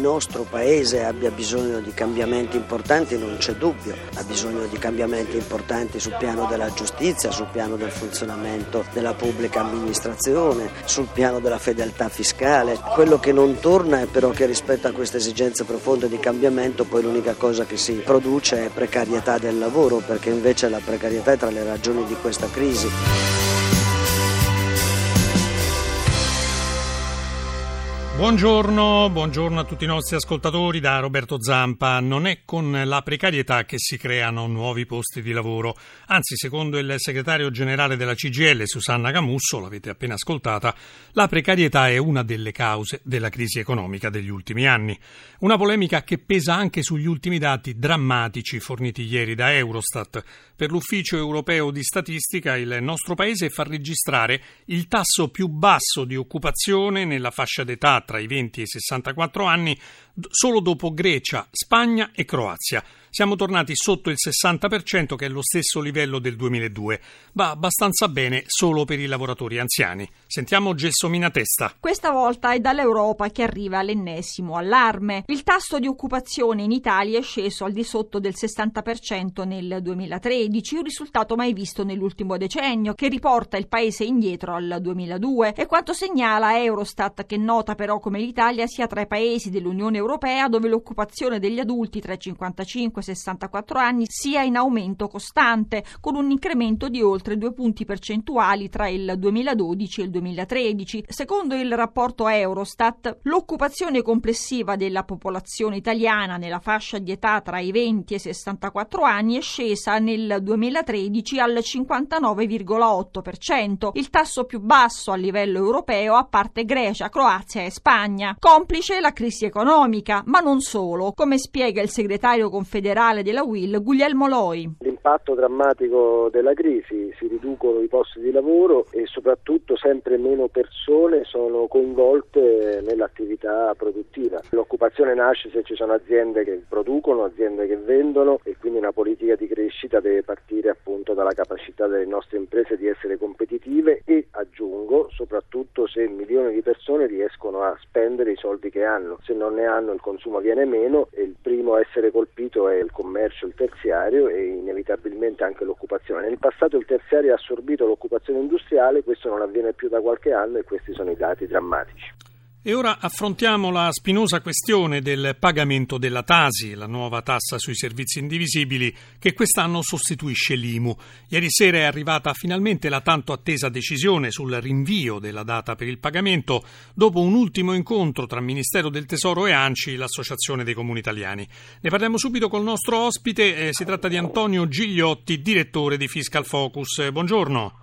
Nostro paese abbia bisogno di cambiamenti importanti non c'è dubbio, ha bisogno di cambiamenti importanti sul piano della giustizia, sul piano del funzionamento della pubblica amministrazione, sul piano della fedeltà fiscale. Quello che non torna è però che rispetto a queste esigenze profonde di cambiamento poi l'unica cosa che si produce è precarietà del lavoro perché invece la precarietà è tra le ragioni di questa crisi. Buongiorno, buongiorno a tutti i nostri ascoltatori da Roberto Zampa. Non è con la precarietà che si creano nuovi posti di lavoro, anzi secondo il segretario generale della CGL Susanna Camusso, l'avete appena ascoltata, la precarietà è una delle cause della crisi economica degli ultimi anni. Una polemica che pesa anche sugli ultimi dati drammatici forniti ieri da Eurostat. Per l'Ufficio europeo di statistica il nostro paese fa registrare il tasso più basso di occupazione nella fascia d'età tra i 20 e i 64 anni solo dopo Grecia, Spagna e Croazia. Siamo tornati sotto il 60% che è lo stesso livello del 2002. Va abbastanza bene solo per i lavoratori anziani. Sentiamo Gelsomina Testa. Questa volta è dall'Europa che arriva l'ennesimo allarme. Il tasso di occupazione in Italia è sceso al di sotto del 60% nel 2013, un risultato mai visto nell'ultimo decennio, che riporta il paese indietro al 2002. E quanto segnala Eurostat, che nota però come l'Italia sia tra i paesi dell'Unione Europea dove l'occupazione degli adulti tra i 55 65-64 anni sia in aumento costante, con un incremento di oltre due punti percentuali tra il 2012 e il 2013. Secondo il rapporto Eurostat, l'occupazione complessiva della popolazione italiana nella fascia di età tra i 20 e i 64 anni è scesa nel 2013 al 59,8%, il tasso più basso a livello europeo a parte Grecia, Croazia e Spagna. Complice la crisi economica, ma non solo, come spiega il segretario confederale federale della UIL, Guglielmo Loi. L'impatto drammatico della crisi, si riducono i posti di lavoro e soprattutto sempre meno persone sono coinvolte nell'attività produttiva. L'occupazione nasce se ci sono aziende che producono, aziende che vendono e quindi una politica di crescita deve partire appunto dalla capacità delle nostre imprese di essere competitive e aggiungo soprattutto se milioni di persone riescono a spendere i soldi che hanno. Se non ne hanno il consumo viene meno e il primo a essere colpito è il commercio, il terziario e inevitabilmente anche l'occupazione. Nel passato il terziario ha assorbito l'occupazione industriale, questo non avviene più da qualche anno e questi sono i dati drammatici. E ora affrontiamo la spinosa questione del pagamento della Tasi, la nuova tassa sui servizi indivisibili che quest'anno sostituisce l'IMU. Ieri sera è arrivata finalmente la tanto attesa decisione sul rinvio della data per il pagamento dopo un ultimo incontro tra Ministero del Tesoro e ANCI, l'Associazione dei Comuni Italiani. Ne parliamo subito col nostro ospite, eh, si tratta di Antonio Gigliotti, direttore di Fiscal Focus. Buongiorno.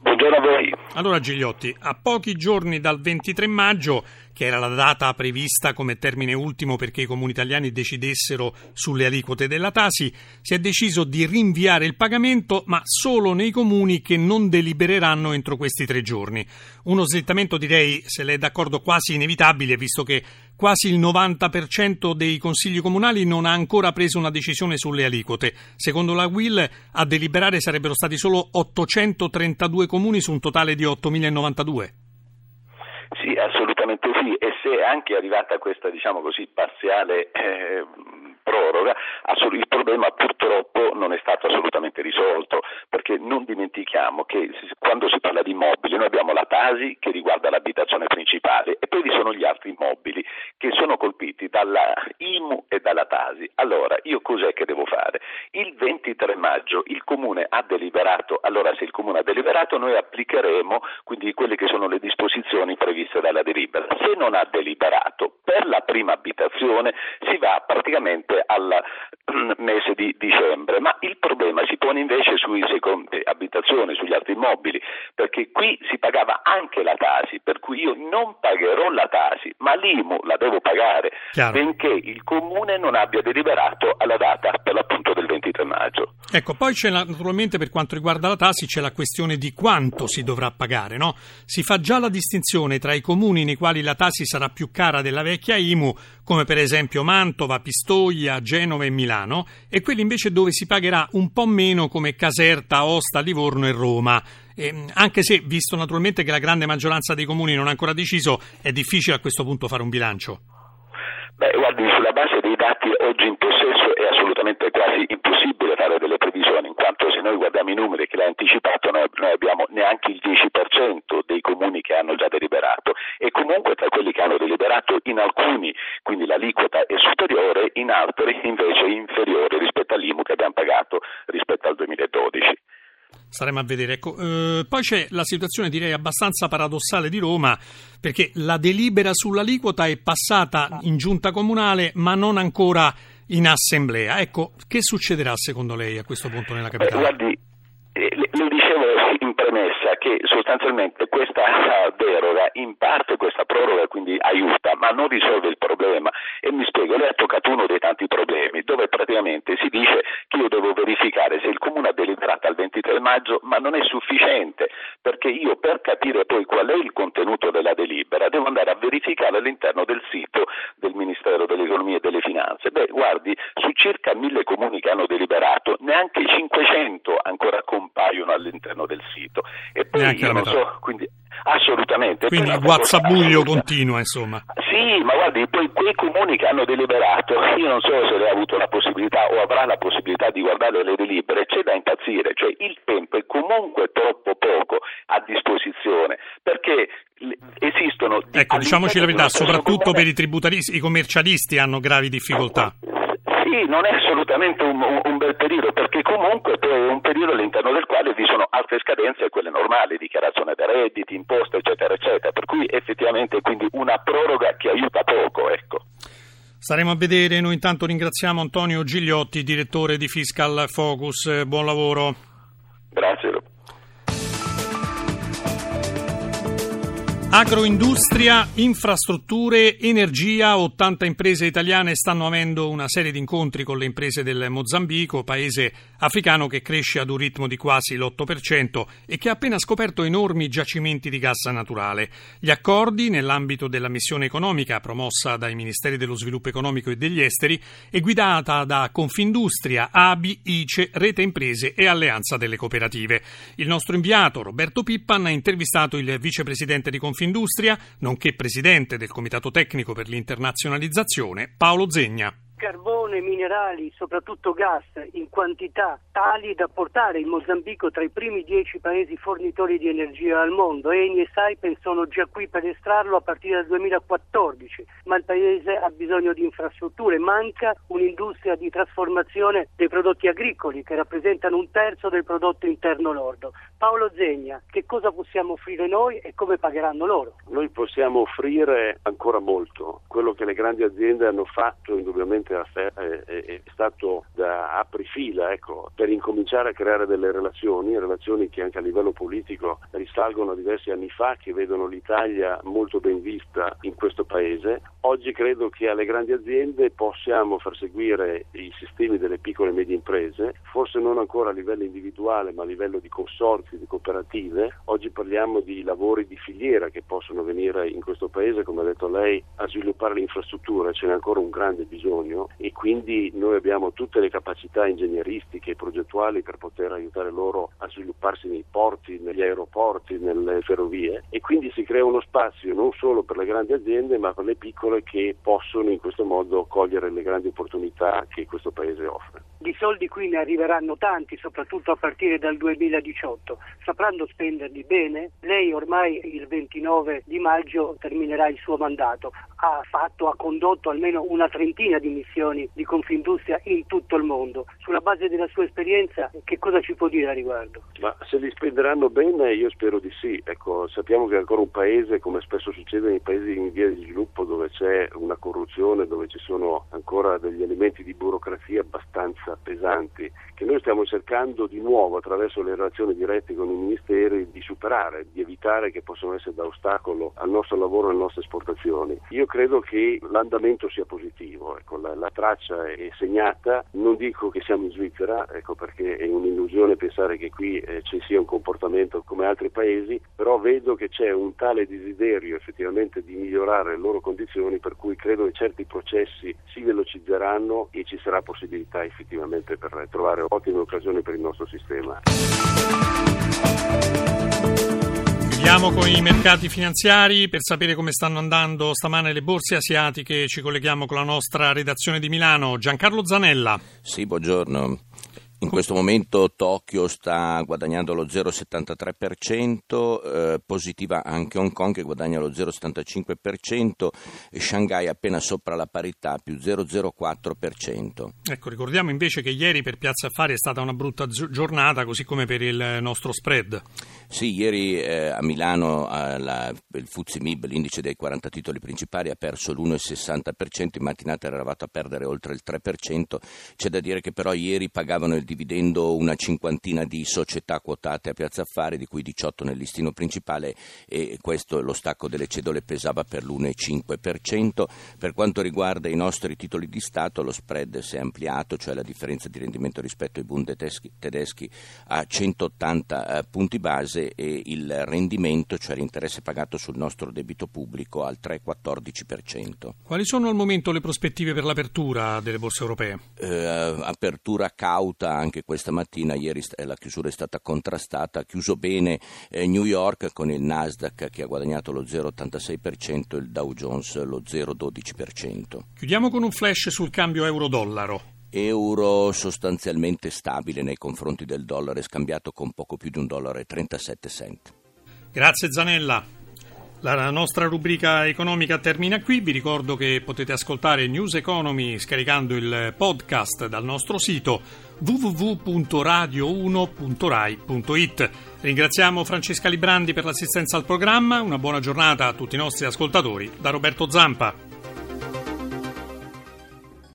Buongiorno a voi. Allora Gigliotti, a pochi giorni dal 23 maggio che era la data prevista come termine ultimo perché i comuni italiani decidessero sulle aliquote della Tasi, si è deciso di rinviare il pagamento, ma solo nei comuni che non delibereranno entro questi tre giorni. Uno slittamento, direi, se lei è d'accordo, quasi inevitabile, visto che quasi il 90% dei consigli comunali non ha ancora preso una decisione sulle aliquote. Secondo la WIL, a deliberare sarebbero stati solo 832 comuni su un totale di 8.092. Sì, assolutamente sì, e se è anche arrivata questa, diciamo così, parziale eh, proroga, il problema purtroppo non è stato assolutamente risolto, perché non dimentichiamo che quando si parla di immobili noi abbiamo la Tasi che riguarda l'abitazione principale e poi vi sono gli altri immobili che sono colpiti dalla IMU e dalla Tasi. Allora, io cos'è che devo fare? Il 23 maggio il Comune ha deliberato, allora se il Comune ha deliberato noi applicheremo quindi quelle che sono le disposizioni previste dalla delibera. Se non ha deliberato per la prima abitazione si va praticamente al mese di dicembre, ma il problema si pone invece sui secondi abitazioni, sugli altri immobili, perché qui si pagava anche la Tasi, per cui io non pagherò la Tasi, ma l'IMU la devo pagare, Chiaro. benché il Comune non abbia deliberato alla data per l'appunto del 23 maggio. Ecco, poi c'è la, naturalmente per quanto riguarda la Tasi c'è la questione di quanto si dovrà pagare, no? Si fa già la distinzione tra i comuni nei quali la Tasi sarà più cara della vecchia IMU, come per esempio Mantova, Pistoia, Genova e Milano Milano e quelli invece dove si pagherà un po' meno come Caserta, Osta, Livorno e Roma. E, anche se, visto naturalmente che la grande maggioranza dei comuni non ha ancora deciso, è difficile a questo punto fare un bilancio. Beh, guardi, sulla base dei dati oggi in Staremo a vedere. Ecco, eh, poi c'è la situazione, direi, abbastanza paradossale di Roma, perché la delibera sull'aliquota è passata in giunta comunale, ma non ancora in assemblea. Ecco, che succederà secondo lei a questo punto nella capitale? Eh, guardi, eh, le dicevo in premessa che sostanzialmente questa deroga, in parte questa proroga quindi aiuta, ma non risolve il problema. E mi spiego, lei ha toccato uno dei tanti problemi, dove praticamente si maggio, ma non è sufficiente, perché io per capire poi qual è il contenuto della delibera devo andare a verificare all'interno del sito del Ministero dell'Economia e delle Finanze. Beh, guardi, su circa mille comuni che hanno deliberato, neanche 500 ancora compaiono all'interno del sito. E poi Neanche io non so, quindi assolutamente. Quindi il cosa- continua, insomma. Sì, ma guardi, poi quei comuni che hanno deliberato, io non so se lei ha avuto la possibilità o avrà la possibilità di guardare le delibere, c'è da impazzire, cioè il tempo è comunque troppo poco a disposizione, perché esistono... Ecco, diciamoci la verità, soprattutto per i tributaristi, i commercialisti hanno gravi difficoltà. Sì, non è assolutamente un, un- bel periodo, perché comunque è un periodo all'interno del quale vi sono altre scadenze, quelle normali, dichiarazione dei redditi, imposte, eccetera, eccetera. Per cui effettivamente quindi una proroga che aiuta poco, ecco. Staremo a vedere, noi intanto ringraziamo Antonio Gigliotti, direttore di Fiscal Focus. Buon lavoro. Grazie. Agroindustria, infrastrutture, energia, 80 imprese italiane stanno avendo una serie di incontri con le imprese del Mozambico, paese africano che cresce ad un ritmo di quasi l'8% e che ha appena scoperto enormi giacimenti di gas naturale. Gli accordi, nell'ambito della missione economica promossa dai Ministeri dello Sviluppo Economico e degli Esteri, è guidata da Confindustria, ABI, ICE, Rete Imprese e Alleanza delle Cooperative. Il nostro inviato Roberto Pippan ha intervistato il vicepresidente di Confindustria, nonché presidente del Comitato Tecnico per l'Internazionalizzazione, Paolo Zegna. Carbone, minerali, soprattutto gas, in quantità tali da portare il Mozambico tra i primi dieci paesi fornitori di energia al mondo. Eni e Saipem sono già qui per estrarlo a partire dal 2014, ma il paese ha bisogno di infrastrutture, manca un'industria di trasformazione dei prodotti agricoli che rappresentano un terzo del prodotto interno lordo. Paolo Zegna, che cosa possiamo offrire noi e come pagheranno loro? Noi possiamo offrire ancora molto. Quello che le grandi aziende hanno fatto indubbiamente è, è- è stato da aprifila ecco, per incominciare a creare delle relazioni, relazioni che anche a livello politico risalgono a diversi anni fa, che vedono l'Italia molto ben vista in questo paese. Oggi credo che alle grandi aziende possiamo far seguire i sistemi delle piccole e medie imprese, forse non ancora a livello individuale ma a livello di consorzi, di cooperative. Oggi parliamo di lavori di filiera che possono venire in questo paese, come ha detto lei, a sviluppare l'infrastruttura, ce n'è ancora un grande bisogno e quindi noi abbiamo tutte le capacità ingegneristiche e progettuali per poter aiutare loro a svilupparsi nei porti, negli aeroporti, nelle ferrovie e quindi si crea uno spazio non solo per le grandi aziende ma per le piccole che possono in questo modo cogliere le grandi opportunità che questo paese offre. Di soldi qui ne arriveranno tanti, soprattutto a partire dal 2018. Sapranno spenderli bene? Lei ormai il 29 di maggio terminerà il suo mandato. Ha fatto, ha condotto almeno una trentina di missioni di Confindustria in tutto il mondo. Sulla base della sua esperienza, che cosa ci può dire a riguardo? Ma se li spenderanno bene io spero di sì. Ecco, sappiamo che è ancora un paese, come spesso succede nei paesi in via di sviluppo, dove c'è una corruzione, dove ci sono ancora degli elementi di burocrazia abbastanza abbastanza pesanti che noi stiamo cercando di nuovo attraverso le relazioni dirette con i ministeri di superare, di evitare che possano essere da ostacolo al nostro lavoro e alle nostre esportazioni. Io credo che l'andamento sia positivo, ecco, la, la, traccia è segnata, non dico che siamo in Svizzera, ecco, perché è un'illusione pensare che qui eh, ci sia un comportamento come altri paesi, però vedo che c'è un tale desiderio effettivamente di migliorare le loro condizioni per cui credo che certi processi si velocizzeranno e ci sarà possibilità effettivamente per trovare ottime occasioni per il nostro sistema. Chiudiamo con i mercati finanziari per sapere come stanno andando stamane le borse asiatiche. Ci colleghiamo con la nostra redazione di Milano. Giancarlo Zanella. Sì, buongiorno. In questo momento Tokyo sta guadagnando lo 0,73%, eh, positiva anche Hong Kong che guadagna lo 0,75% e Shanghai appena sopra la parità più 0,04%. Ecco, ricordiamo invece che ieri per Piazza Affari è stata una brutta giornata, così come per il nostro spread. Sì, ieri eh, a Milano eh, la, il Fuzzi Mib, l'indice dei 40 titoli principali, ha perso l'1,60%, in mattinata era arrivato a perdere oltre il 3%, c'è da dire che però ieri pagavano il dividendo una cinquantina di società quotate a Piazza Affari, di cui 18 nel listino principale e questo lo stacco delle cedole pesava per l'1,5%. Per quanto riguarda i nostri titoli di Stato lo spread si è ampliato, cioè la differenza di rendimento rispetto ai Bund tedeschi, tedeschi a 180 eh, punti base e il rendimento, cioè l'interesse pagato sul nostro debito pubblico al 3,14%. Quali sono al momento le prospettive per l'apertura delle borse europee? Eh, apertura cauta anche questa mattina, ieri la chiusura è stata contrastata, ha chiuso bene eh, New York con il Nasdaq che ha guadagnato lo 0,86% e il Dow Jones lo 0,12%. Chiudiamo con un flash sul cambio euro-dollaro euro sostanzialmente stabile nei confronti del dollaro, scambiato con poco più di un dollaro e 37 cent. Grazie Zanella. La nostra rubrica economica termina qui, vi ricordo che potete ascoltare News Economy scaricando il podcast dal nostro sito www.radio1.rai.it. Ringraziamo Francesca Librandi per l'assistenza al programma, una buona giornata a tutti i nostri ascoltatori da Roberto Zampa.